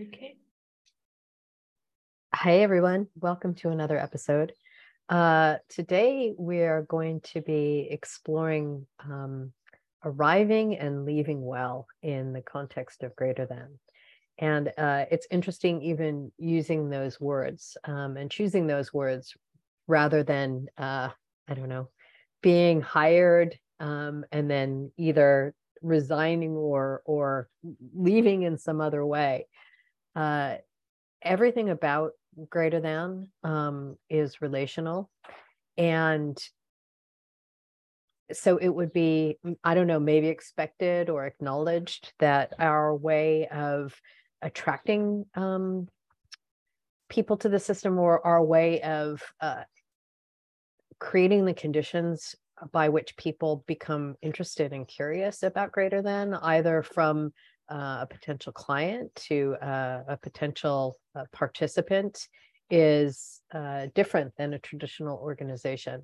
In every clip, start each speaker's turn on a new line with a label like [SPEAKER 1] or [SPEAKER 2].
[SPEAKER 1] Okay.
[SPEAKER 2] Hi, everyone. Welcome to another episode. Uh, today, we are going to be exploring um, arriving and leaving well in the context of greater than. And uh, it's interesting, even using those words um, and choosing those words rather than, uh, I don't know, being hired um, and then either resigning or or leaving in some other way uh, everything about greater than um, is relational. And so it would be mm, i don't know maybe expected or acknowledged that our way of attracting um, people to the system or our way of uh, creating the conditions by which people become interested and curious about greater than either from uh, a potential client to uh, a potential uh, participant is uh, different than a traditional organization.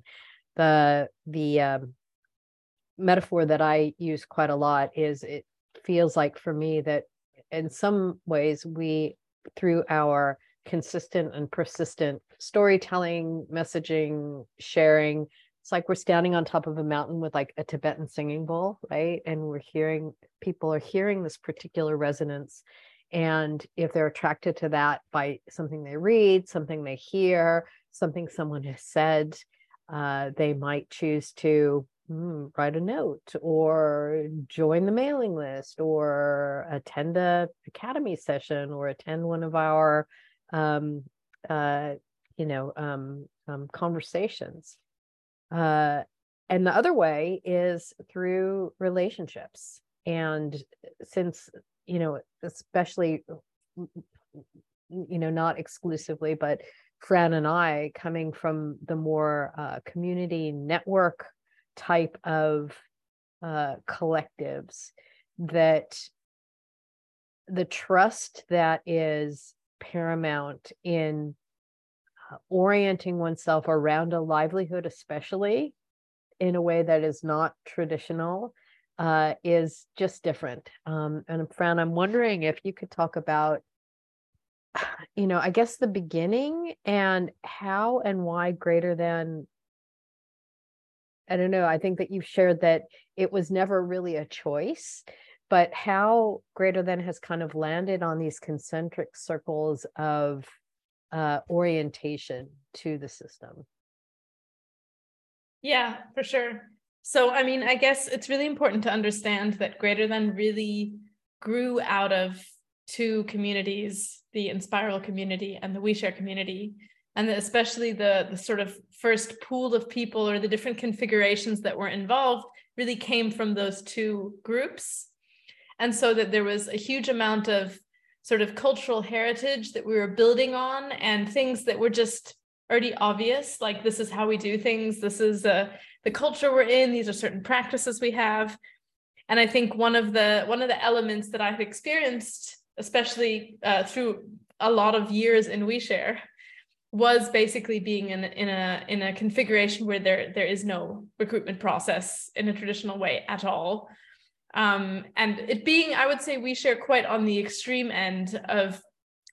[SPEAKER 2] The the um, metaphor that I use quite a lot is it feels like for me that in some ways we through our consistent and persistent storytelling, messaging, sharing, it's like we're standing on top of a mountain with like a Tibetan singing bowl, right? And we're hearing people are hearing this particular resonance. And if they're attracted to that by something they read, something they hear, something someone has said, uh, they might choose to mm, write a note or join the mailing list or attend a academy session or attend one of our um, uh, you know um, um, conversations uh, and the other way is through relationships. And since, you know, especially, you know, not exclusively, but Fran and I coming from the more uh, community network type of uh, collectives, that the trust that is paramount in uh, orienting oneself around a livelihood, especially in a way that is not traditional, uh, is just different. Um, and Fran, I'm wondering if you could talk about, you know, I guess the beginning and how and why greater than. I don't know. I think that you've shared that it was never really a choice, but how greater than has kind of landed on these concentric circles of uh, orientation to the system.
[SPEAKER 1] Yeah, for sure. So, I mean, I guess it's really important to understand that Greater Than really grew out of two communities the Enspiral community and the OuiShare community. And that especially the, the sort of first pool of people or the different configurations that were involved really came from those two groups. And so that there was a huge amount of sort of cultural heritage that we were building on and things that were just already obvious like this is how we do things this is uh, the culture we're in these are certain practices we have. And i think one of the one of the elements that i've experienced especially uh, through a lot of years in OuiShare was basically being in, in a in a configuration where there there is no recruitment process in a traditional way at all um, and it being, I would say, OuiShare quite on the extreme end of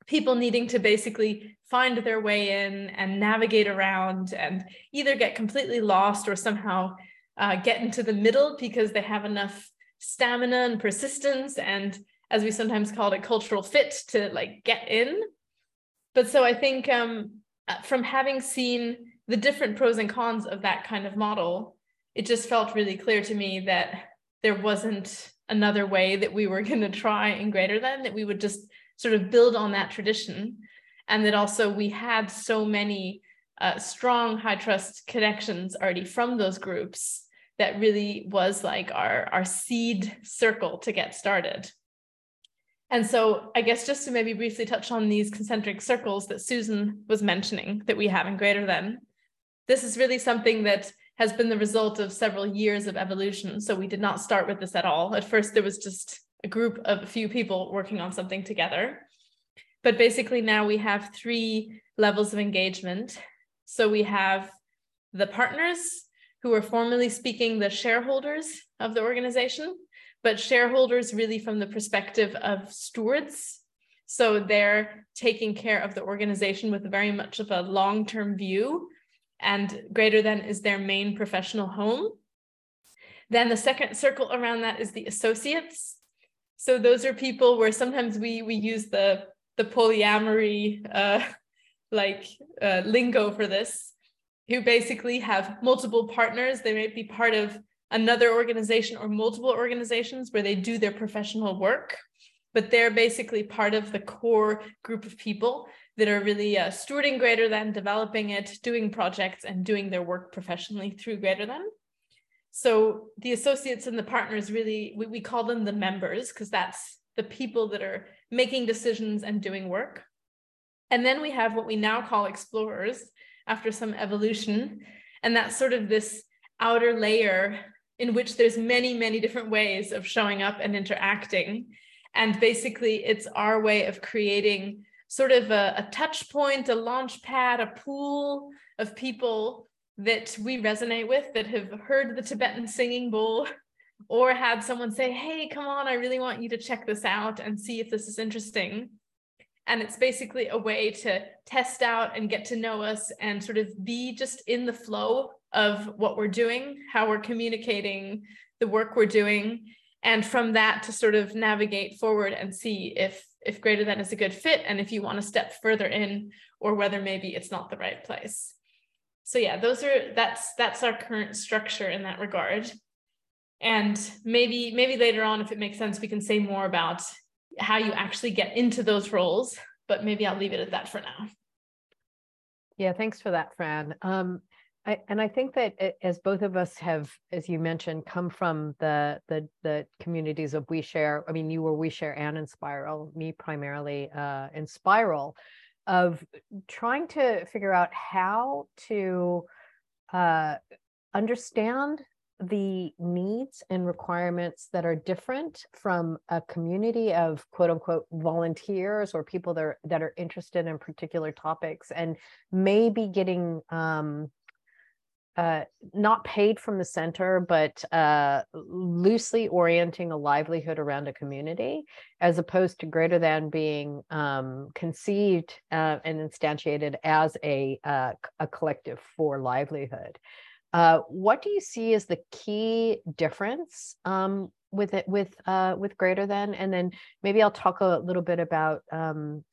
[SPEAKER 1] people needing to basically find their way in and navigate around and either get completely lost or somehow uh, get into the middle because they have enough stamina and persistence and as we sometimes call it cultural fit to like get in. But so i think um, uh, from having seen the different pros and cons of that kind of model it just felt really clear to me that there wasn't another way that we were going to try in greater than that we would just sort of build on that tradition. And that also we had so many uh, strong high trust connections already from those groups that really was like our our seed circle to get started. And so i guess just to maybe briefly touch on these concentric circles that susan was mentioning that we have in greater than this is really something that has been the result of several years of evolution. So we did not start with this at all. At first, there was just a group of a few people working on something together. But basically, now we have three levels of engagement. So we have the partners who are formally speaking the shareholders of the organization, but shareholders really from the perspective of stewards. So they're taking care of the organization with very much of a long term view, and greater than is their main professional home. Then the second circle around that is the associates. So those are people where sometimes we we use the the polyamory uh, like uh, lingo for this, who basically have multiple partners. They may be part of another organization or multiple organizations where they do their professional work, but they're basically part of the core group of people that are really uh, stewarding greater than, developing it, doing projects, and doing their work professionally through greater than. So the associates and the partners really, we, we call them the members because that's the people that are making decisions and doing work. And then we have what we now call explorers after some evolution. And that's sort of this outer layer in which there's many, many different ways of showing up and interacting. And basically, it's our way of creating sort of a, a touch point, a launch pad, a pool of people that we resonate with that have heard the Tibetan singing bowl or had someone say, Hey, come on, I really want you to check this out and see if this is interesting. And it's basically a way to test out and get to know us and sort of be just in the flow of what we're doing, how we're communicating the work we're doing. And from that to sort of navigate forward and see if if greater than is a good fit and if you want to step further in or whether maybe it's not the right place. So yeah, those are that's that's our current structure in that regard. And maybe maybe later on if it makes sense we can say more about how you actually get into those roles, but maybe I'll leave it at that for now.
[SPEAKER 2] Yeah, thanks for that, Fran. Um, I, and I think that as both of us have, as you mentioned, come from the the the communities of OuiShare. I mean, you were OuiShare and Enspiral. Me primarily uh, Enspiral, of trying to figure out how to uh, understand the needs and requirements that are different from a community of quote unquote volunteers or people that are, that are interested in particular topics and maybe getting um, uh, not paid from the center, but uh, loosely orienting a livelihood around a community, as opposed to greater than being um, conceived uh, and instantiated as a uh, a collective for livelihood. Uh, what do you see as the key difference um, with it with uh, with greater than? And then maybe I'll talk a little bit about um,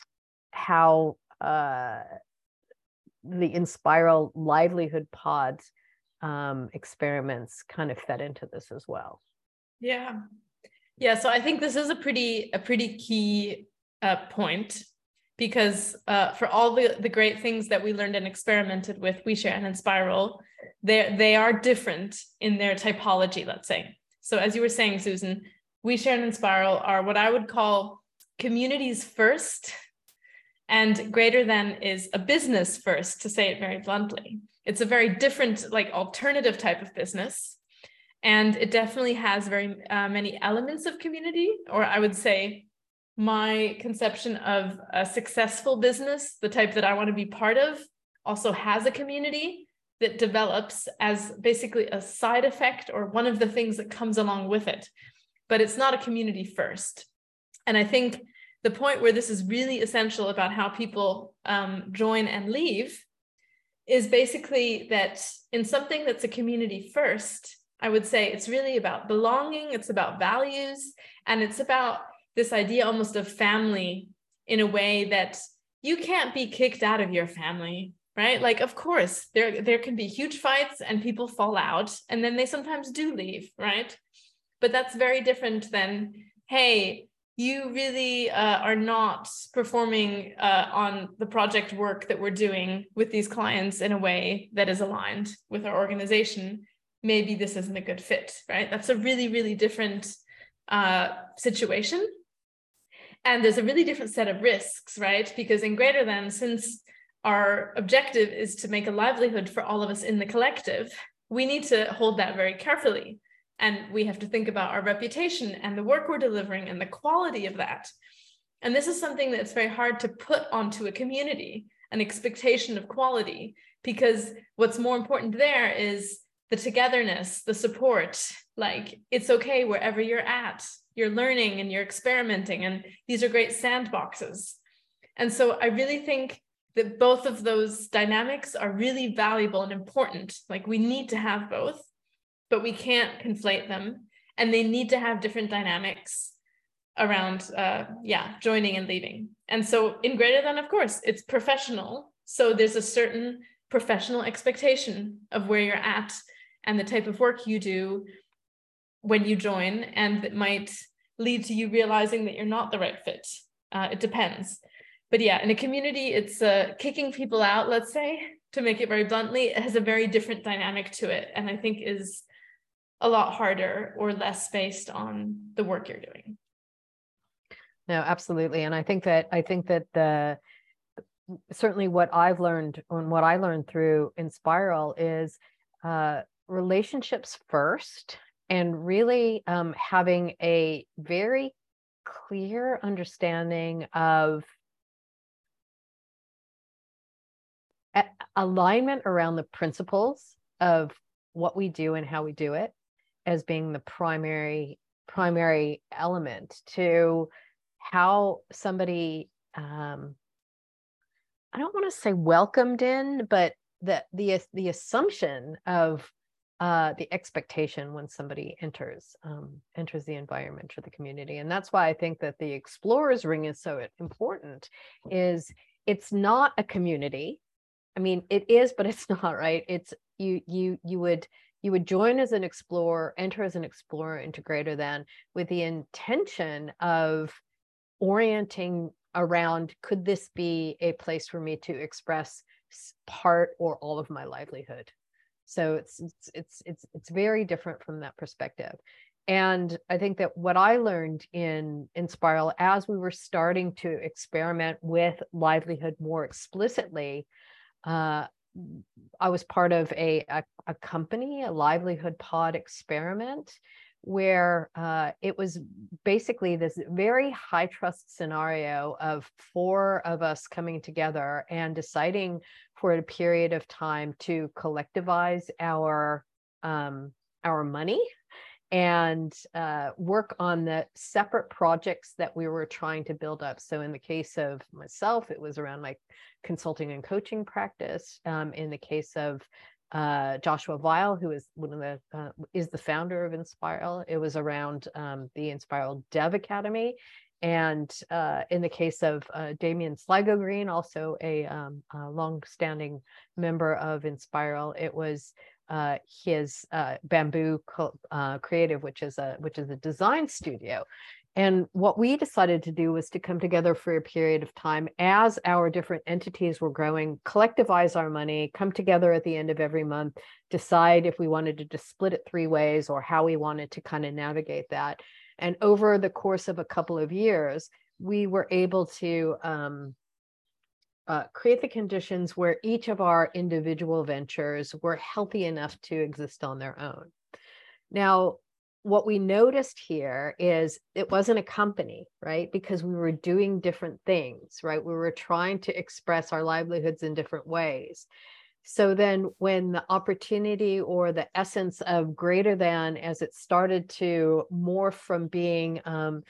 [SPEAKER 2] how the Enspiral livelihood pods um, experiments kind of fed into this as well.
[SPEAKER 1] Yeah, yeah. So I think this is a pretty a pretty key uh, point because uh, for all the, the great things that we learned and experimented with OuiShare and Enspiral, they they are different in their typology, let's say. So as you were saying, Susan, OuiShare and Enspiral are what I would call communities first, and greater than is a business first, to say it very bluntly. It's a very different, like alternative type of business. And it definitely has very uh, many elements of community, or I would say my conception of a successful business, the type that I want to be part of, also has a community that develops as basically a side effect or one of the things that comes along with it. But it's not a community first. And I think the point where this is really essential about how people um, join and leave is basically that in something that's a community first, I would say it's really about belonging, it's about values, and it's about this idea almost of family in a way that you can't be kicked out of your family right? Like of course there there can be huge fights and people fall out and then they sometimes do leave right? But that's very different than hey you really uh, are not performing uh, on the project work that we're doing with these clients in a way that is aligned with our organization maybe this isn't a good fit right? That's a really really different uh, situation. And there's a really different set of risks right? Because in greater than since our objective is to make a livelihood for all of us in the collective we need to hold that very carefully and we have to think about our reputation and the work we're delivering and the quality of that. And this is something that's very hard to put onto a community, an expectation of quality, because what's more important there is the togetherness, the support. Like it's okay wherever you're at. you're learning and you're experimenting and these are great sandboxes and so i really think that both of those dynamics are really valuable and important like we need to have both but we can't conflate them. And they need to have different dynamics around uh, yeah joining and leaving. And so in greater than of course it's professional. So there's a certain professional expectation of where you're at and the type of work you do when you join and that might lead to you realizing that you're not the right fit. Uh, it depends. But yeah in a community it's uh, kicking people out let's say to make it very bluntly it has a very different dynamic to it. And i think is a lot harder or less based on the work you're doing.
[SPEAKER 2] No absolutely. And i think that i think that the certainly what i've learned and what i learned through Enspiral is uh, relationships first and really um, having a very clear understanding of alignment around the principles of what we do and how we do it as being the primary primary element to how somebody um, I don't want to say welcomed in, but the the the assumption of uh, the expectation when somebody enters um, enters the environment or the community, and that's why I think that the explorers ring is so important. Is it's not a community. I mean, it is, but it's not right. It's you you you would you would join as an explorer, enter as an explorer into greater than with the intention of orienting around could this be a place for me to express part or all of my livelihood? So it's it's it's it's, it's very different from that perspective. And i think that what i learned in Enspiral as we were starting to experiment with livelihood more explicitly uh, I was part of a, a, a company, a livelihood pod experiment, where uh, it was basically this very high trust scenario of four of us coming together and deciding for a period of time to collectivize our um, our money and uh, work on the separate projects that we were trying to build up. So, in the case of myself, it was around my consulting and coaching practice. Um, in the case of uh, Joshua Vial, who is one of the uh, is the founder of Enspiral, it was around um, the Enspiral Dev Academy. And uh, in the case of uh, Damien Sligo Green, also a, um, a long-standing member of Enspiral, it was uh, his uh, Bamboo Co- uh, Creative, which is a which is a design studio. And what we decided to do was to come together for a period of time as our different entities were growing, collectivize our money, come together at the end of every month, decide if we wanted to just split it three ways or how we wanted to kind of navigate that. And over the course of a couple of years, we were able to um, uh, create the conditions where each of our individual ventures were healthy enough to exist on their own. Now, what we noticed here is it wasn't a company, right? Because we were doing different things, right? We were trying to express our livelihoods in different ways. So then, when the opportunity or the essence of greater than, as it started to morph from being um,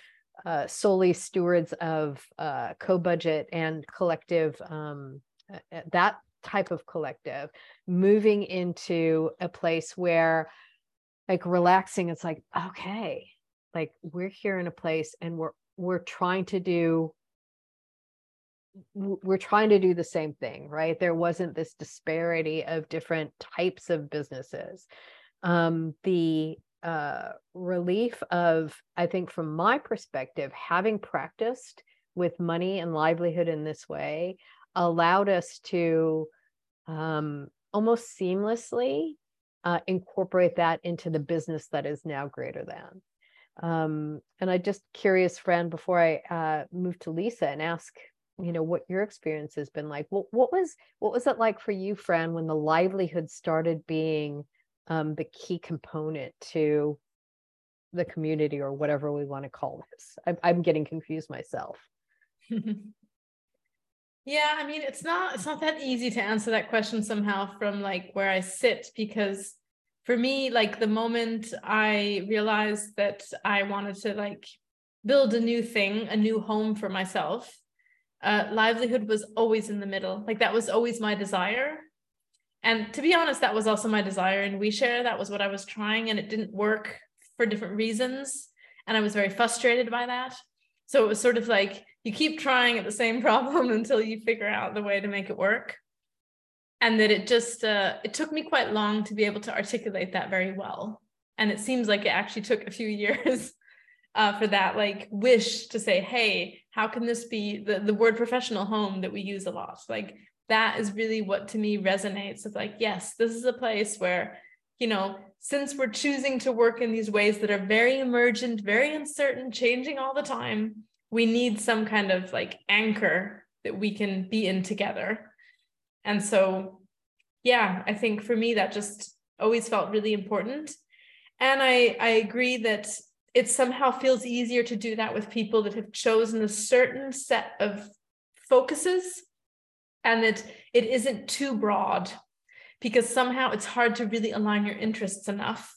[SPEAKER 2] uh, solely stewards of uh, Cobudget and collective um, uh, uh, that type of collective moving into a place where like relaxing it's like okay like we're here in a place and we're we're trying to do we're trying to do the same thing right? There wasn't this disparity of different types of businesses. Um the uh, relief of, I think, from my perspective, having practiced with money and livelihood in this way allowed us to um, almost seamlessly uh, incorporate that into the business that is now greater than. Um, and I just curious, Fran, before I uh, move to Lyssa and ask, you know, what your experience has been like. What what was what was it like for you, Fran, when the livelihood started being um, the key component to the community or whatever we want to call this. I'm, I'm getting confused myself.
[SPEAKER 1] yeah, I mean, it's not it's not that easy to answer that question somehow from like where I sit because for me, like the moment I realized that I wanted to like build a new thing, a new home for myself, uh, livelihood was always in the middle. Like that was always my desire. And to be honest, that was also my desire in WeShare. That was what I was trying, and it didn't work for different reasons. And I was very frustrated by that. So it was sort of like you keep trying at the same problem until you figure out the way to make it work. And that it just uh, it took me quite long to be able to articulate that very well. And it seems like it actually took a few years uh, for that like wish to say, hey, how can this be the, the word professional home that we use a lot? Like that is really what to me resonates with like, yes, this is a place where, you know, since we're choosing to work in these ways that are very emergent, very uncertain, changing all the time, we need some kind of like anchor that we can be in together. And so, yeah, I think for me, that just always felt really important. And I, I agree that it somehow feels easier to do that with people that have chosen a certain set of focuses and that it isn't too broad because somehow it's hard to really align your interests enough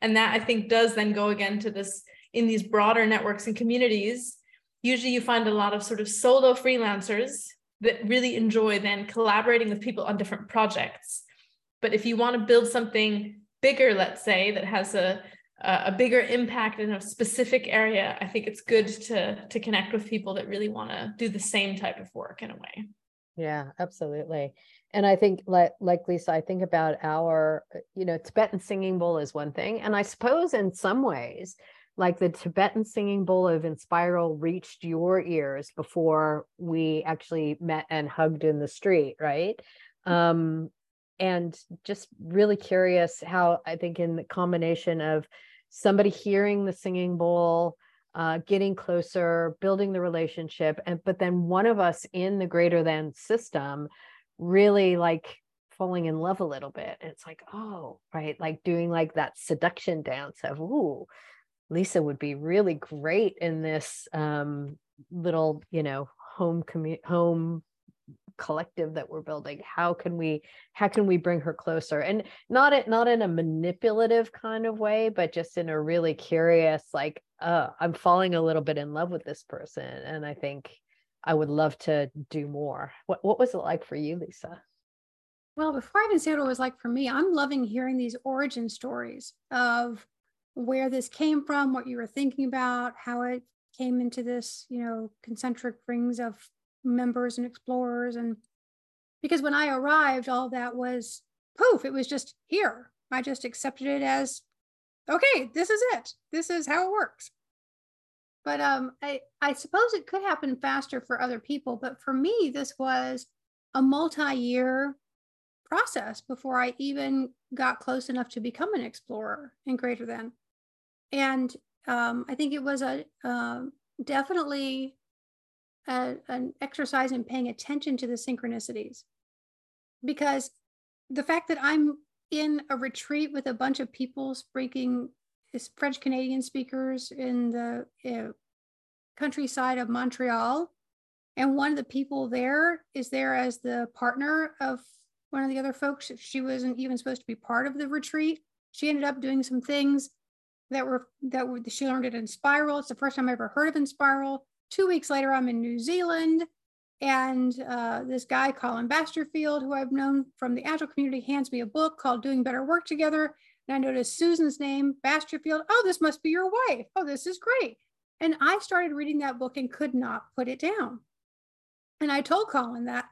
[SPEAKER 1] and that i think does then go again to this in these broader networks and communities usually you find a lot of sort of solo freelancers that really enjoy then collaborating with people on different projects but if you want to build something bigger let's say that has a a bigger impact in a specific area, I think it's good to to connect with people that really want to do the same type of work in a way.
[SPEAKER 2] Yeah, absolutely. And I think like like Lyssa, I think about our, you know, Tibetan singing bowl is one thing. And I suppose in some ways, like the Tibetan singing bowl of Enspiral reached your ears before we actually met and hugged in the street, right? Um, and just really curious how I think in the combination of somebody hearing the singing bowl uh, getting closer building the relationship and but then one of us in the greater than system really like falling in love a little bit. And it's like oh right? Like doing like that seduction dance of ooh Lyssa would be really great in this um little you know home commu- home collective that we're building. How can we how can we bring her closer? And not it not in a manipulative kind of way but just in a really curious like uh i'm falling a little bit in love with this person and i think i would love to do more. What what was it like for you Lyssa?
[SPEAKER 3] Well before i even say what it was like for me i'm loving hearing these origin stories of where this came from what you were thinking about how it came into this you know concentric rings of members and explorers and because when i arrived all that was poof it was just here. I just accepted it as okay this is it. This is how it works. But um i i suppose it could happen faster for other people but for me this was a multi-year process before i even got close enough to become an explorer in greater than. And um, i think it was a uh, definitely a, an exercise in paying attention to the synchronicities. Because the fact that I'm in a retreat with a bunch of people speaking French Canadian speakers in the uh, countryside of Montreal. And one of the people there is there as the partner of one of the other folks. She wasn't even supposed to be part of the retreat. She ended up doing some things that were that were she learned it Enspiral. It's the first time I ever heard of Enspiral. Two weeks later, I'm in New Zealand. And uh, this guy, Colin Basterfield, who I've known from the Agile community, hands me a book called Doing Better Work Together. And I noticed Susan's name, Basterfield. Oh, this must be your wife. Oh, this is great. And I started reading that book and could not put it down. And I told Colin that.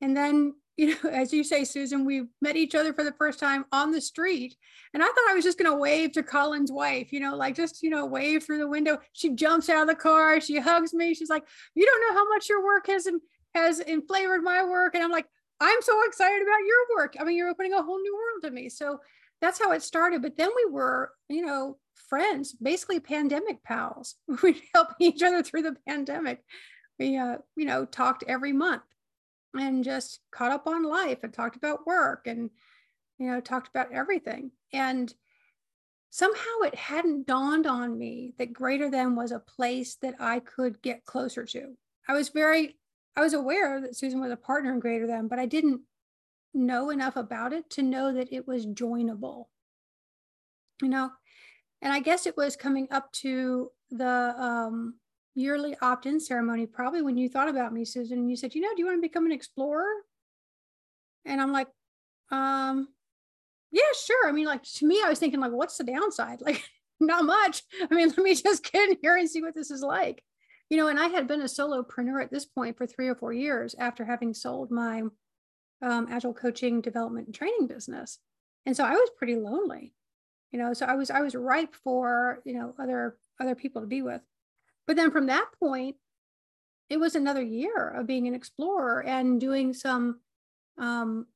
[SPEAKER 3] And then you know, as you say, Susan, we met each other for the first time on the street. And I thought I was just going to wave to Colin's wife, you know, like just, you know, wave through the window. She jumps out of the car. She hugs me. She's like, you don't know how much your work has, has inflavored my work. And I'm like, I'm so excited about your work. I mean, you're opening a whole new world to me. So that's how it started. But then we were, you know, friends, basically pandemic pals. We help each other through the pandemic. We, uh, you know, talked every month and just caught up on life and talked about work and you know talked about everything and somehow it hadn't dawned on me that greater than was a place that i could get closer to i was very i was aware that susan was a partner in greater than but i didn't know enough about it to know that it was joinable you know, and I guess it was coming up to the um, yearly opt-in ceremony, probably when you thought about me, Susan, and you said, you know, do you want to become an explorer? And I'm like, um, yeah, sure. I mean, like to me, I was thinking, like, what's the downside? Like, not much. I mean, let me just get in here and see what this is like. You know, and I had been a solopreneur at this point for three or four years after having sold my um, agile coaching, development, and training business. And so I was pretty lonely, you know. So I was I was ripe for you know other other people to be with. But then from that point, it was another year of being an explorer and doing some um,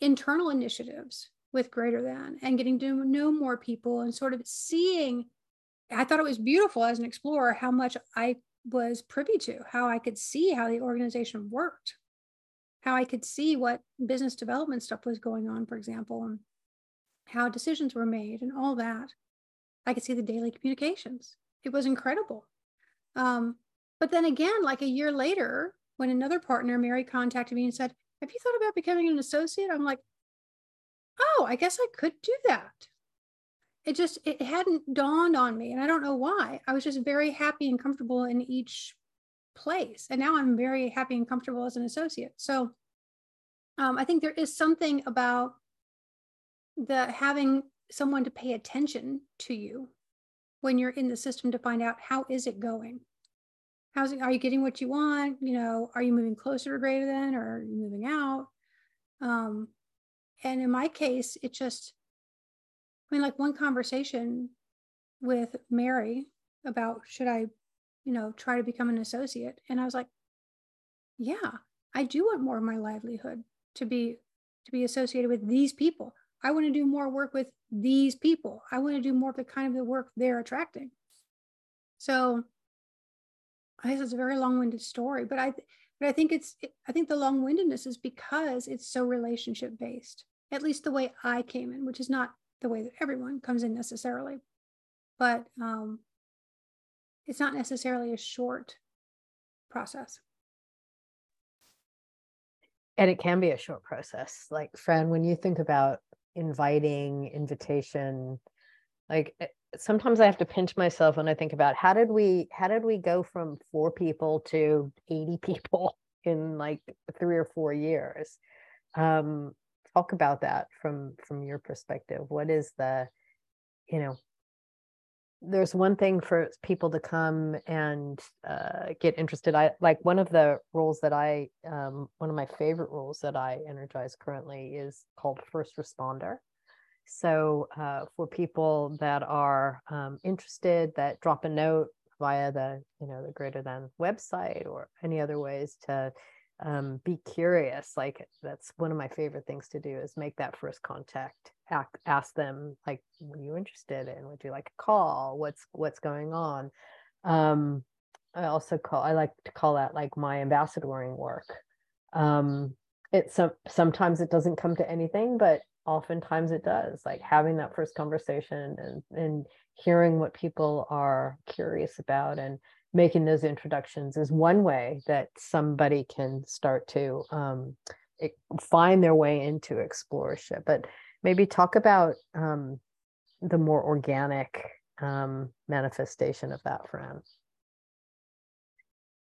[SPEAKER 3] internal initiatives with greater than and getting to know more people and sort of seeing i thought it was beautiful as an explorer how much i was privy to how i could see how the organization worked how i could see what business development stuff was going on for example and how decisions were made and all that. I could see the daily communications. It was incredible. Um, but then again like a year later when another partner mary contacted me and said have you thought about becoming an associate? I'm like oh, I guess I could do that. It just it hadn't dawned on me, and I don't know why. I was just very happy and comfortable in each place, and now I'm very happy and comfortable as an associate. So um, I think there is something about the having someone to pay attention to you when you're in the system to find out how is it going how's it are you getting what you want you know are you moving closer to greater than or are you moving out um, and in my case, it just, I mean, like one conversation with Mary about should I, you know, try to become an associate. And I was like, yeah, I do want more of my livelihood to be to be associated with these people. I want to do more work with these people. I want to do more of the kind of the work they're attracting. So I guess it's a very long-winded story, but I but I think it's, I think the long windedness is because it's so relationship based, at least the way I came in, which is not the way that everyone comes in necessarily. But um, it's not necessarily a short process.
[SPEAKER 2] And it can be a short process. Like, Fran, when you think about inviting, invitation, like eh, sometimes I have to pinch myself when I think about how did we how did we go from four people to 80 people in like three or four years? Um, talk about that from from your perspective. What is the, you know, there's one thing for people to come and uh, get interested. I like one of the roles that I, um, one of my favorite roles that I energize currently is called first responder. So uh, for people that are um, interested, that drop a note via the you know the greater than website or any other ways to um, be curious. Like that's one of my favorite things to do is make that first contact. Ask, them like, "What are you interested in? Would you like a call? What's what's going on?" Um, I also call I like to call that like my ambassadoring work. Um, it some sometimes it doesn't come to anything, but oftentimes it does like having that first conversation and and hearing what people are curious about and making those introductions is one way that somebody can start to um, find their way into explorership but maybe talk about um, the more organic um, manifestation of that Fran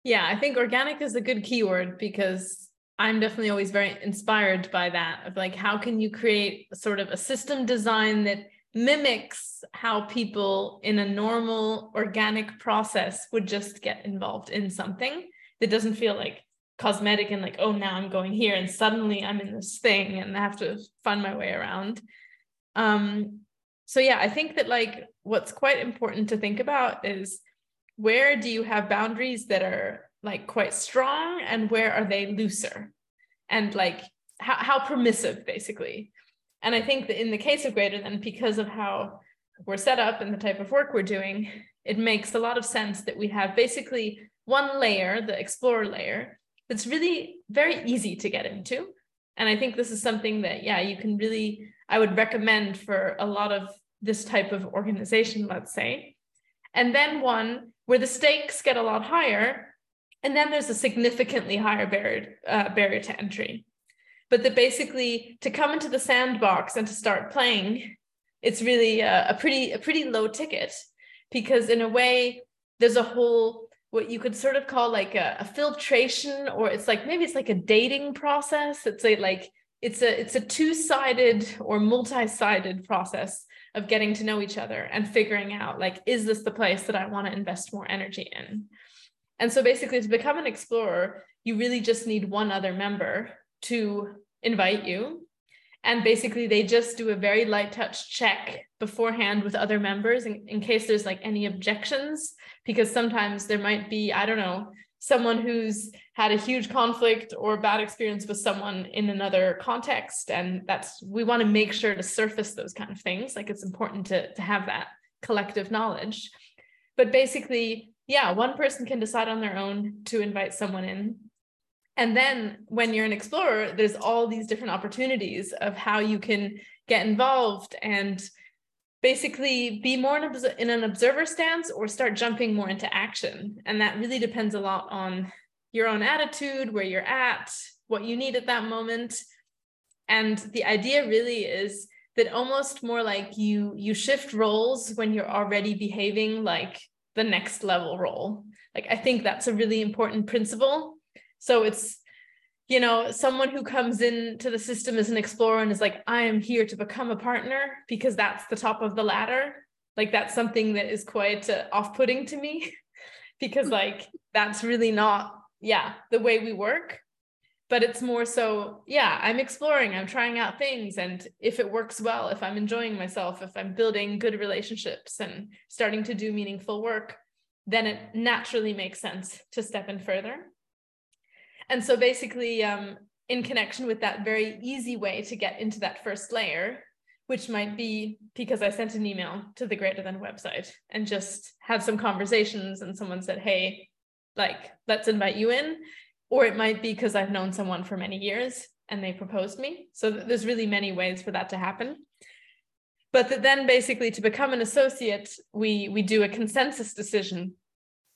[SPEAKER 1] yeah i think organic is a good keyword because I'm definitely always very inspired by that of like how can you create sort of a system design that mimics how people in a normal organic process would just get involved in something that doesn't feel like cosmetic and like oh now I'm going here and suddenly I'm in this thing and I have to find my way around. Um so yeah, I think that like what's quite important to think about is where do you have boundaries that are like quite strong and where are they looser and like how, how permissive basically and i think that in the case of greater than because of how we're set up and the type of work we're doing it makes a lot of sense that we have basically one layer the explorer layer that's really very easy to get into and i think this is something that yeah you can really i would recommend for a lot of this type of organization let's say and then one where the stakes get a lot higher and then there's a significantly higher barrier, uh, barrier to entry. But that basically to come into the sandbox and to start playing it's really a, a pretty a pretty low ticket because in a way there's a whole what you could sort of call like a, a, filtration or it's like maybe it's like a dating process. It's a like it's a it's a two-sided or multi-sided process of getting to know each other and figuring out like is this the place that i want to invest more energy in? And so basically to become an explorer you really just need one other member to invite you. And basically they just do a very light touch check beforehand with other members in, in case there's like any objections because sometimes there might be i don't know someone who's had a huge conflict or bad experience with someone in another context. And that's we want to make sure to surface those kind of things. Like it's important to, to have that collective knowledge. But basically yeah one person can decide on their own to invite someone in and then when you're an explorer there's all these different opportunities of how you can get involved and basically be more in, an observer stance or start jumping more into action. And that really depends a lot on your own attitude where you're at what you need at that moment. And the idea really is that almost more like you you shift roles when you're already behaving like the next level role. Like i think that's a really important principle so it's you know, someone who comes into the system as an explorer and is like, I am here to become a partner because that's the top of the ladder. Like that's something that is quite uh, off-putting to me because like that's really not, yeah, the way we work. But it's more so, yeah, I'm exploring, I'm trying out things. And if it works well, if I'm enjoying myself, if I'm building good relationships and starting to do meaningful work, then it naturally makes sense to step in further. And so basically, um, in connection with that very easy way to get into that first layer, which might be because I sent an email to the Greater Than website and just had some conversations and someone said, hey, like, let's invite you in. Or it might be because I've known someone for many years and they proposed me. So there's really many ways for that to happen. But then basically to become an associate, we, we do a consensus decision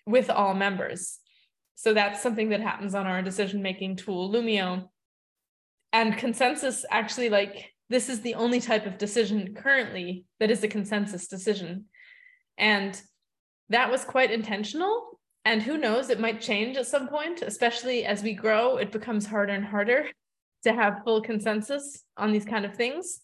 [SPEAKER 1] with all members. So that's something that happens on our decision making tool, Loomio. And consensus actually, like, this is the only type of decision currently that is a consensus decision. And that was quite intentional. And who knows, it might change at some point, especially as we grow, it becomes harder and harder to have full consensus on these kind of things.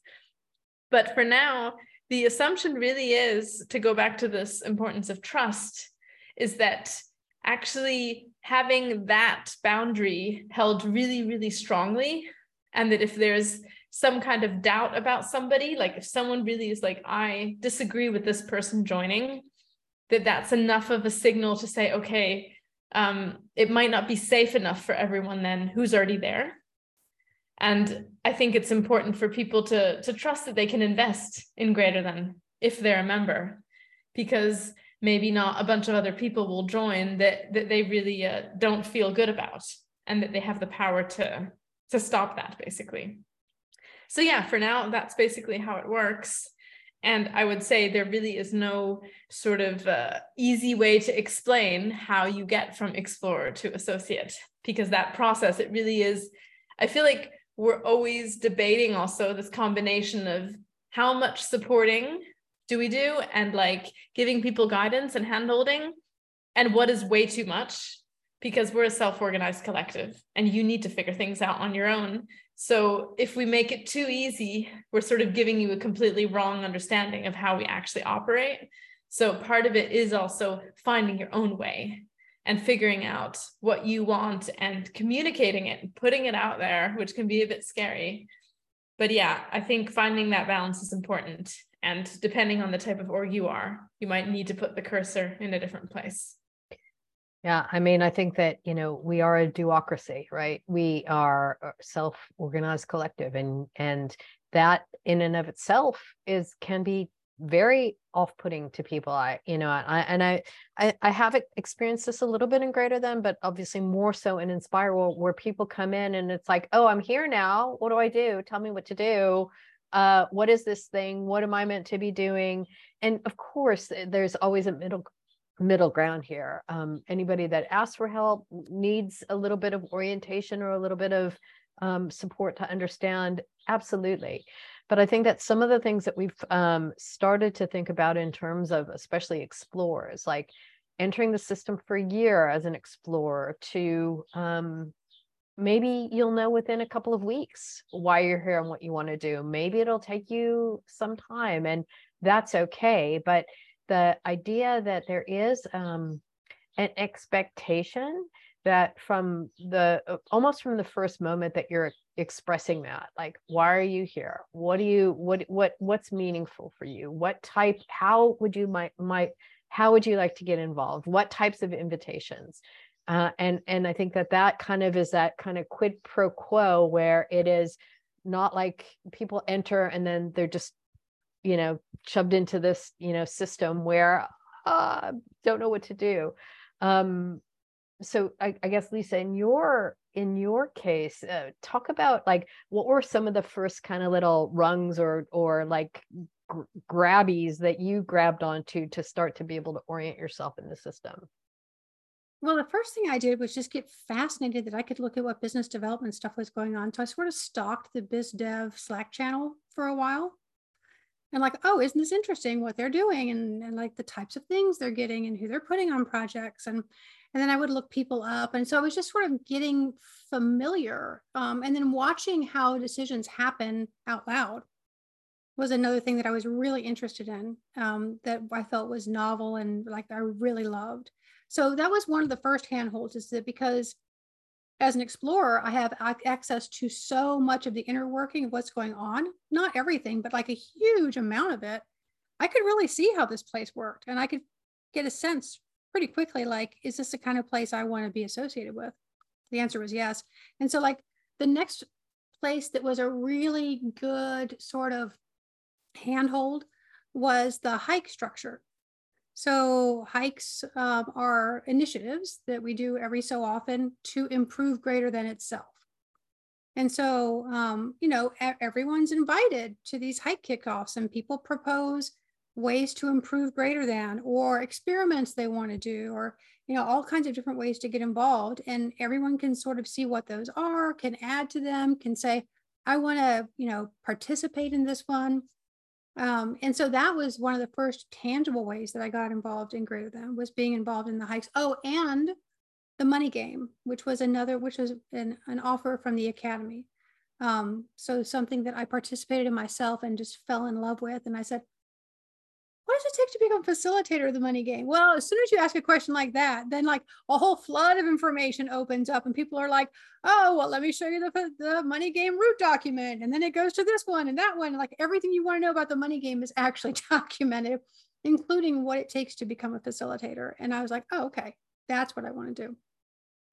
[SPEAKER 1] But for now, the assumption really is to go back to this importance of trust is that actually having that boundary held really, really strongly. And that if there's some kind of doubt about somebody, like if someone really is like, I disagree with this person joining, that that's enough of a signal to say, okay, um, it might not be safe enough for everyone then who's already there. And I think it's important for people to, to trust that they can invest in greater than if they're a member, because maybe not a bunch of other people will join that that they really uh, don't feel good about and that they have the power to to stop that basically. So yeah for now that's basically how it works. And i would say there really is no sort of uh, easy way to explain how you get from explorer to associate because that process it really is i feel like we're always debating also this combination of how much supporting do we do? And like giving people guidance and handholding and what is way too much? Because we're a self-organized collective and you need to figure things out on your own. So if we make it too easy we're sort of giving you a completely wrong understanding of how we actually operate. So part of it is also finding your own way and figuring out what you want and communicating it and putting it out there which can be a bit scary. But yeah i think finding that balance is important and depending on the type of org you are, you might need to put the cursor in a different place.
[SPEAKER 2] Yeah, I mean, I think that, you know, we are a do-ocracy, right? We are a self-organized collective and and that in and of itself is can be very off-putting to people. I, you know, I and I I, I have experienced this a little bit in greater than, but obviously more so in Inspire where people come in and it's like, oh, I'm here now. What do I do? Tell me what to do uh, what is this thing? What am I meant to be doing? And of course, eh, there's always a middle middle ground here. Um, anybody that asks for help needs a little bit of orientation or a little bit of um, support to understand absolutely but i think that some of the things that we've um, started to think about in terms of especially explorers like entering the system for a year as an explorer to um, maybe you'll know within a couple of weeks why you're here and what you want to do. Maybe it'll take you some time and that's okay but the idea that there is um, an expectation that from the uh, almost from the first moment that you're expressing that like why are you here? What do you what what what's meaningful for you? What type how would you might might how would you like to get involved? What types of invitations uh, and and i think that that kind of is that kind of quid pro quo where it is not like people enter and then they're just you know shoved into this you know system where uh don't know what to do. Um so I, I guess Lyssa in your in your case uh, talk about like what were some of the first kind of little rungs or or like gr- grabbies that you grabbed onto to start to be able to orient yourself in the system
[SPEAKER 3] well, the first thing I did was just get fascinated that I could look at what business development stuff was going on. So I sort of stalked the biz dev Slack channel for a while. And like oh isn't this interesting what they're doing and, and like the types of things they're getting and who they're putting on projects? And and then i would look people up. And so i was just sort of getting familiar um, and then watching how decisions happen out loud was another thing that i was really interested in um, that i felt was novel and like i really loved so that was one of the first handholds is that because as an explorer, I have access to so much of the inner working of what's going on. Not everything, but like a huge amount of it. I could really see how this place worked and I could get a sense pretty quickly like, is this the kind of place I want to be associated with? The answer was yes. And so, like, the next place that was a really good sort of handhold was the hike structure. So, hikes um, are initiatives that we do every so often to improve greater than itself. And so, um, you know, everyone's invited to these hike kickoffs, and people propose ways to improve greater than or experiments they want to do, or, you know, all kinds of different ways to get involved. And everyone can sort of see what those are, can add to them, can say, I want to, you know, participate in this one. Um, and so that was one of the first tangible ways that I got involved in Greater Than was being involved in the hikes. Oh, and the money game, which was another, which was an, an offer from the academy. Um, so something that I participated in myself and just fell in love with. And I said, what does it take to become a facilitator of the money game? Well, as soon as you ask a question like that, then like a whole flood of information opens up and people are like, oh, well, let me show you the, the money game root document. And then it goes to this one and that one. Like everything you want to know about the money game is actually documented, including what it takes to become a facilitator. And I was like, oh, okay, that's what I want to do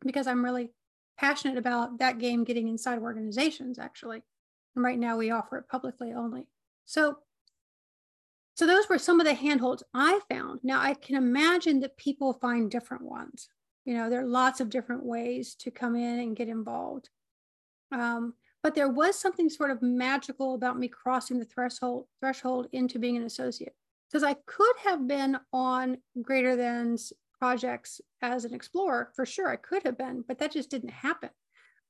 [SPEAKER 3] because I'm really passionate about that game getting inside organizations actually. And right now we offer it publicly only. So so those were some of the handholds I found. Now I can imagine that people find different ones. You know, there are lots of different ways to come in and get involved. Um, but there was something sort of magical about me crossing the threshold threshold into being an associate because I could have been on greater than projects as an explorer for sure. I could have been, but that just didn't happen.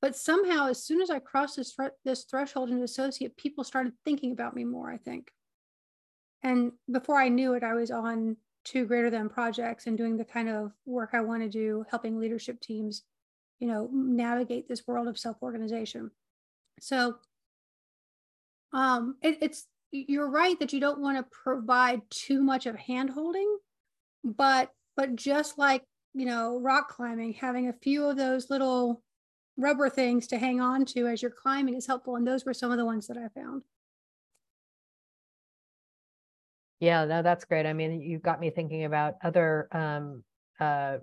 [SPEAKER 3] But somehow, as soon as I crossed this, this threshold into associate, people started thinking about me more. I think. And before I knew it, I was on two greater than projects and doing the kind of work I want to do, helping leadership teams, you know, navigate this world of self-organization. So um, it, it's you're right that you don't want to provide too much of handholding, but but just like you know rock climbing, having a few of those little rubber things to hang on to as you're climbing is helpful. And those were some of the ones that I found.
[SPEAKER 2] Yeah, no, that's great. I mean, you got me thinking about other um, uh,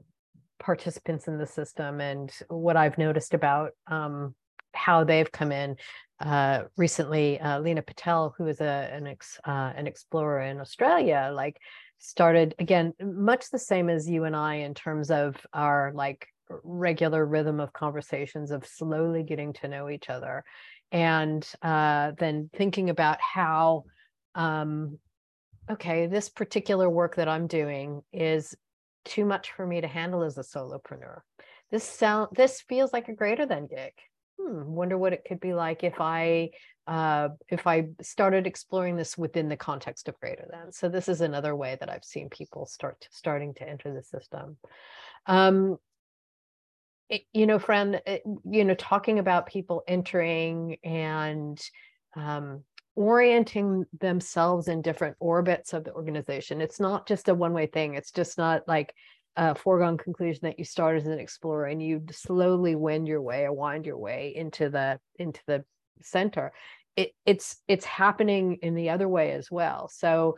[SPEAKER 2] participants in the system and what I've noticed about um, how they've come in. Uh, recently, uh, Lena Patel, who is a an ex, uh, an explorer in Australia, like started again much the same as you and I in terms of our like regular rhythm of conversations of slowly getting to know each other, and uh, then thinking about how um, okay, this particular work that I'm doing is too much for me to handle as a solopreneur. This sound this feels like a greater than gig. hmm, wonder what it could be like if I uh, if I started exploring this within the context of greater than. So this is another way that I've seen people start to, starting to enter the system. Um, it, you know, Fran, it, you know, talking about people entering and um, orienting themselves in different orbits of the organization. It's not just a one way thing. It's just not like a foregone conclusion that you start as an explorer and you slowly wend your way or wind your way into the into the center. It, it's it's happening in the other way as well. So,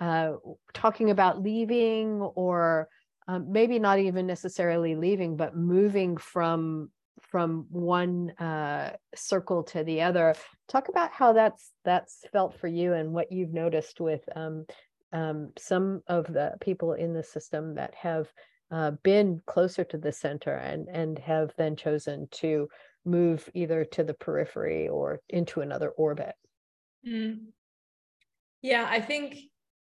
[SPEAKER 2] uh, talking about leaving or um, maybe not even necessarily leaving, but moving from from one uh, circle to the other. Talk about how that's that's felt for you and what you've noticed with um, um, some of the people in the system that have uh, been closer to the center and and have then chosen to move either to the periphery or into another orbit.
[SPEAKER 1] Mm. Yeah, I think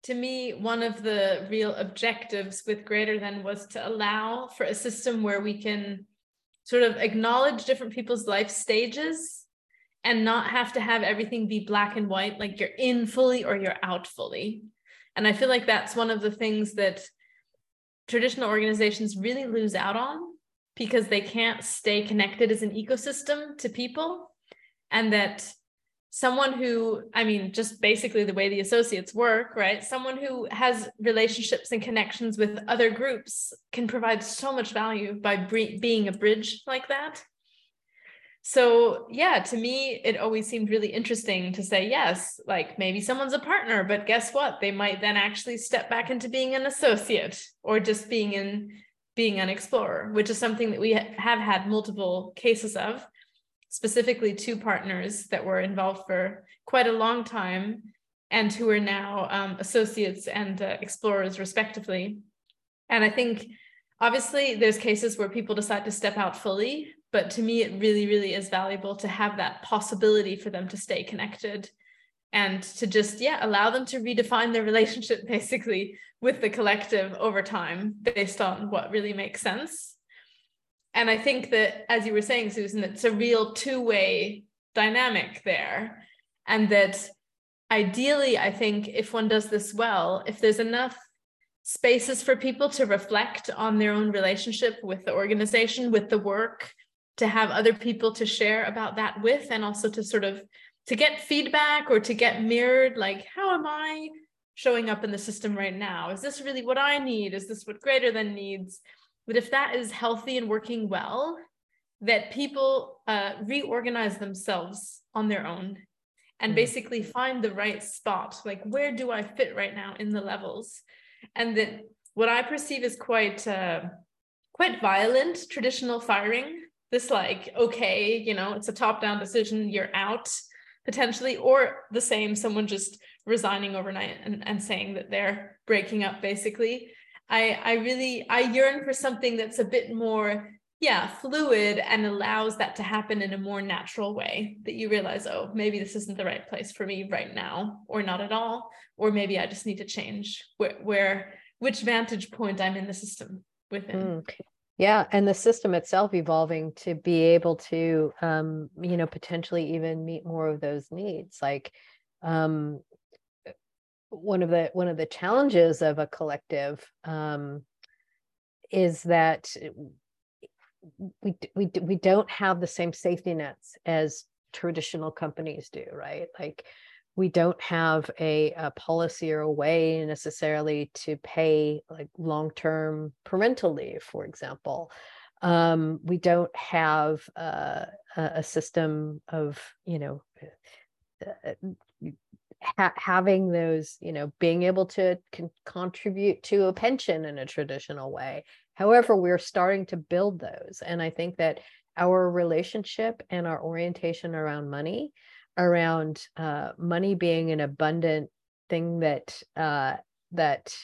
[SPEAKER 1] to me, one of the real objectives with Greater Than was to allow for a system where we can sort of acknowledge different people's life stages and not have to have everything be black and white, like you're in fully or you're out fully. And I feel like that's one of the things that traditional organizations really lose out on because they can't stay connected as an ecosystem to people. And that someone who i mean just basically the way the associates work right? Someone who has relationships and connections with other groups can provide so much value by being a bridge like that. So yeah to me it always seemed really interesting to say yes like maybe someone's a partner but guess what? They might then actually step back into being an associate or just being in being an explorer which is something that we have had multiple cases of specifically two partners that were involved for quite a long time and who are now um, associates and uh, explorers respectively. And i think obviously there's cases where people decide to step out fully but to me it really really is valuable to have that possibility for them to stay connected and to just yeah allow them to redefine their relationship basically with the collective over time based on what really makes sense and I think that, as you were saying, Susan, it's a real two way dynamic there. And that ideally, I think if one does this well, if there's enough spaces for people to reflect on their own relationship with the organization, with the work, to have other people to share about that with, and also to sort of to get feedback or to get mirrored, like, how am I showing up in the system right now? Is this really what I need? Is this what greater than needs? But if that is healthy and working well, that people uh, reorganize themselves on their own and mm. basically find the right spot. Like, where do I fit right now in the levels? And that what I perceive is quite uh, quite violent traditional firing. This like, okay, you know, it's a top-down decision, you're out potentially, or the same, someone just resigning overnight and, and saying that they're breaking up basically. I I really I yearn for something that's a bit more yeah fluid and allows that to happen in a more natural way that you realize oh maybe this isn't the right place for me right now or not at all or maybe I just need to change where where which vantage point I'm in the system within. Mm.
[SPEAKER 2] Yeah, and the system itself evolving to be able to, um, you know, potentially even meet more of those needs. Like, um, one of the one of the challenges of a collective um, is that we we we don't have the same safety nets as traditional companies do, right? Like we don't have a, a policy or a way necessarily to pay like long-term parental leave, for example. Um, we don't have uh, a system of you know uh, ha- having those, you know, being able to con- contribute to a pension in a traditional way. However, we're starting to build those. And I think that our relationship and our orientation around money, around uh, money being an abundant thing that uh, that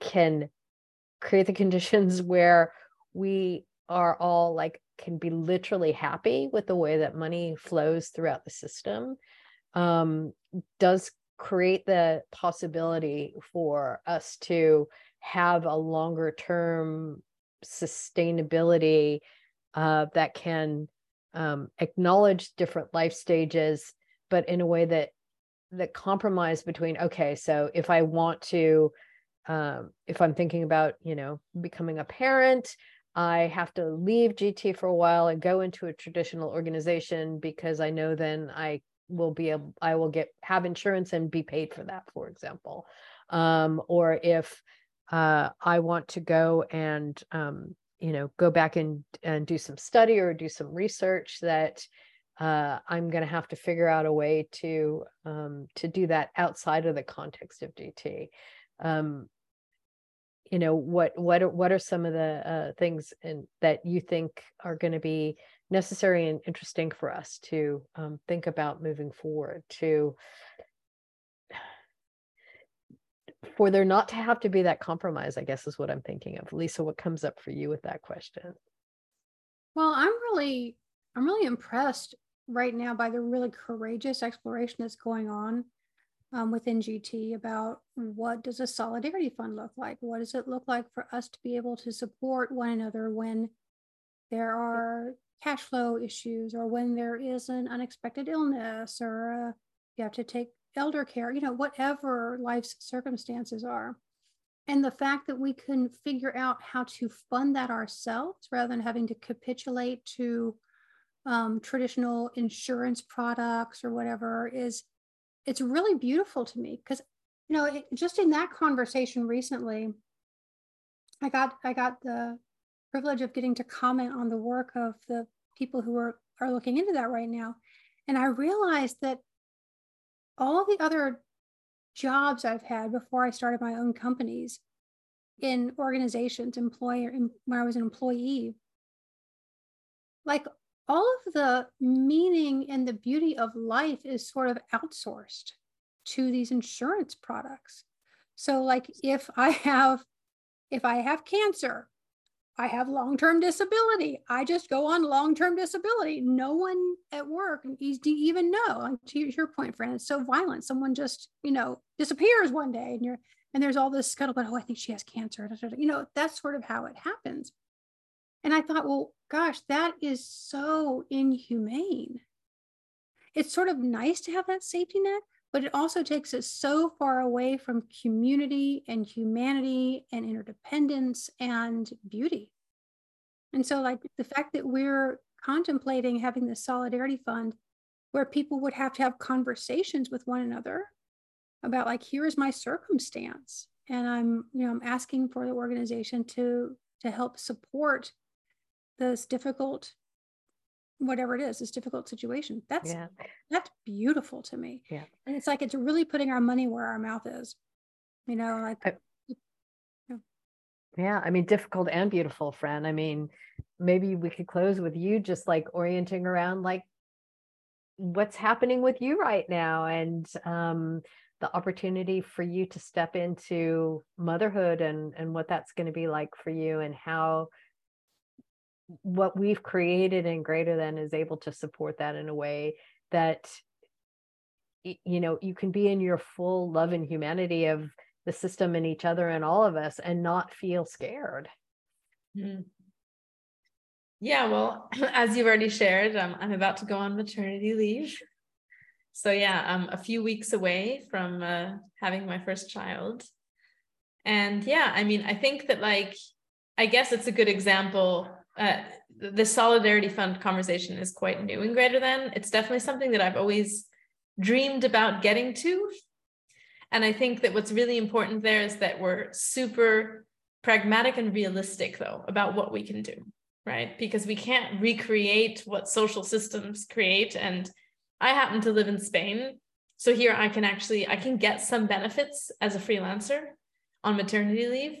[SPEAKER 2] can create the conditions where we are all like can be literally happy with the way that money flows throughout the system um, does create the possibility for us to have a longer term sustainability uh, that can um, acknowledge different life stages, but in a way that that compromise between okay, so if I want to, um, if I'm thinking about you know becoming a parent, I have to leave GT for a while and go into a traditional organization because I know then I will be able I will get have insurance and be paid for that, for example. Um, or if uh, I want to go and um, you know go back and and do some study or do some research that uh, I'm going to have to figure out a way to um, to do that outside of the context of GT Um, you know what what are, what are some of the uh, things in, that you think are going to be necessary and interesting for us to um, think about moving forward to for there not to have to be that compromise i guess is what i'm thinking of Lyssa what comes up for you with that question
[SPEAKER 3] well i'm really i'm really impressed right now by the really courageous exploration that's going on um, within GT about what does a solidarity fund look like? What does it look like for us to be able to support one another when there are cash flow issues or when there is an unexpected illness or uh, you have to take elder care, you know, whatever life's circumstances are. And the fact that we can figure out how to fund that ourselves rather than having to capitulate to um, traditional insurance products or whatever is it's really beautiful to me because you know it, just in that conversation recently i got i got the privilege of getting to comment on the work of the people who are are looking into that right now and i realized that all the other jobs i've had before i started my own companies in organizations employer when i was an employee like all of the meaning and the beauty of life is sort of outsourced to these insurance products. So like if I have if I have cancer, I have long-term disability. I just go on long-term disability. No one at work do you even know. To your point, Fran, it's so violent. Someone just, you know, disappears one day and you're and there's all this scuttlebutt, oh, I think she has cancer. You know, that's sort of how it happens. And I thought, well, gosh, that is so inhumane. It's sort of nice to have that safety net, but it also takes us so far away from community and humanity and interdependence and beauty. And so, like the fact that we're contemplating having this solidarity fund where people would have to have conversations with one another about like here's my circumstance and i'm you know i'm asking for the organization to to help support this difficult whatever it is this difficult situation that's yeah. that's beautiful to me
[SPEAKER 2] yeah
[SPEAKER 3] and it's like it's really putting our money where our mouth is you know like I,
[SPEAKER 2] yeah. yeah i mean difficult and beautiful Fran i mean maybe we could close with you just like orienting around like what's happening with you right now and um the opportunity for you to step into motherhood and and what that's going to be like for you and how what we've created and greater than is able to support that in a way that you know you can be in your full love and humanity of the system and each other and all of us and not feel scared.
[SPEAKER 1] Mm-hmm. yeah well as you've already shared um, i'm about to go on maternity leave. So yeah i'm a few weeks away from uh, having my first child. And yeah i mean i think that like i guess it's a good example uh, the solidarity fund conversation is quite new and greater than. It's definitely something that i've always dreamed about getting to. And i think that what's really important there is that we're super pragmatic and realistic though about what we can do right? Because we can't recreate what social systems create. And i happen to live in spain so here i can actually i can get some benefits as a freelancer on maternity leave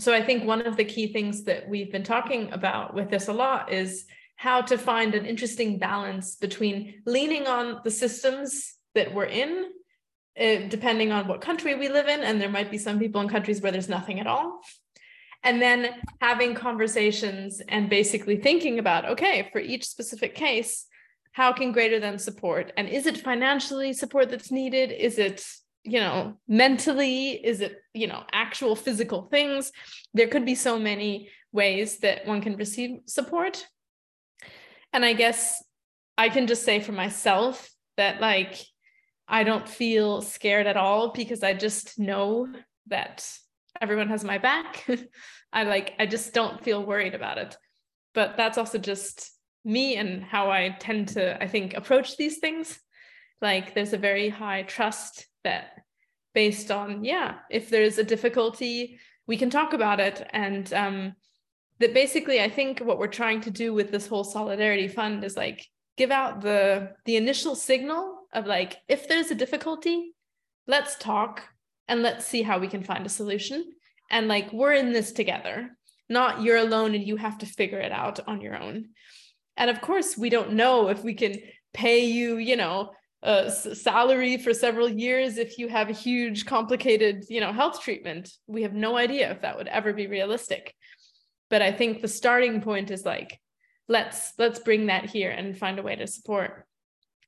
[SPEAKER 1] so I think one of the key things that we've been talking about with this a lot is how to find an interesting balance between leaning on the systems that we're in, uh, depending on what country we live in. And there might be some people in countries where there's nothing at all. And then having conversations and basically thinking about, okay, for each specific case, how can greater than support? And is it financially support that's needed? Is it you know mentally is it you know actual physical things there could be so many ways that one can receive support And I guess I can just say for myself that like I don't feel scared at all because I just know that everyone has my back. I like I just don't feel worried about it. But that's also just me and how I tend to I think approach these things. Like there's a very high trust that based on yeah, if there's a difficulty, we can talk about it. And um that basically I think what we're trying to do with this whole solidarity fund is like give out the the initial signal of like if there's a difficulty let's talk and let's see how we can find a solution. And like we're in this together not you're alone and you have to figure it out on your own. And of course we don't know if we can pay you you know Uh, a salary for several years if you have a huge complicated you know health treatment. We have no idea if that would ever be realistic. But i think the starting point is like let's let's bring that here and find a way to support.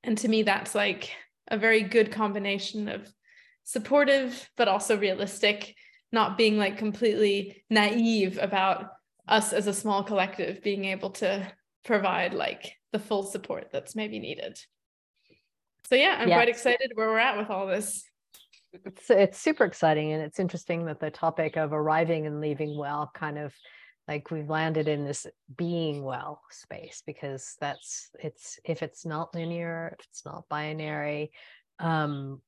[SPEAKER 1] And to me that's like a very good combination of supportive but also realistic not being like completely naive about us as a small collective being able to provide like the full support that's maybe needed so yeah i'm quite excited where we're at with all this.
[SPEAKER 2] It's, it's super exciting and it's interesting that the topic of arriving and leaving well kind of like we've landed in this being well space because that's it's if it's not linear if it's not binary um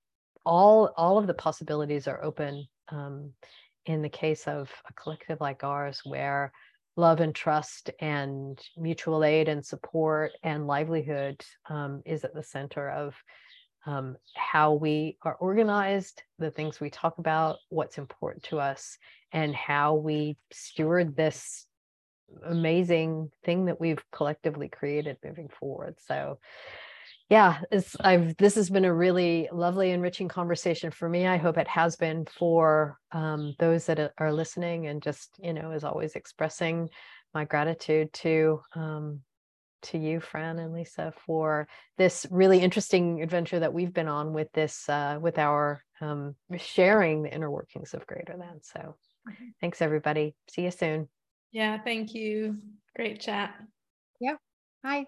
[SPEAKER 2] all all of the possibilities are open um in the case of a collective like ours where love and trust and mutual aid and support and livelihood um, is at the center of um, how we are organized, the things we talk about, what's important to us, and how we steward this amazing thing that we've collectively created moving forward. So, yeah, it's I've this has been a really lovely, enriching conversation for me. I hope it has been for um, those that are listening, and just you know, as always, expressing my gratitude to um, to you, Fran and Lyssa, for this really interesting adventure that we've been on with this, uh, with our um, sharing the inner workings of Greater Than. So mm-hmm. thanks, everybody. See you soon.
[SPEAKER 1] Yeah, thank you. Great chat.
[SPEAKER 3] Yeah. Bye.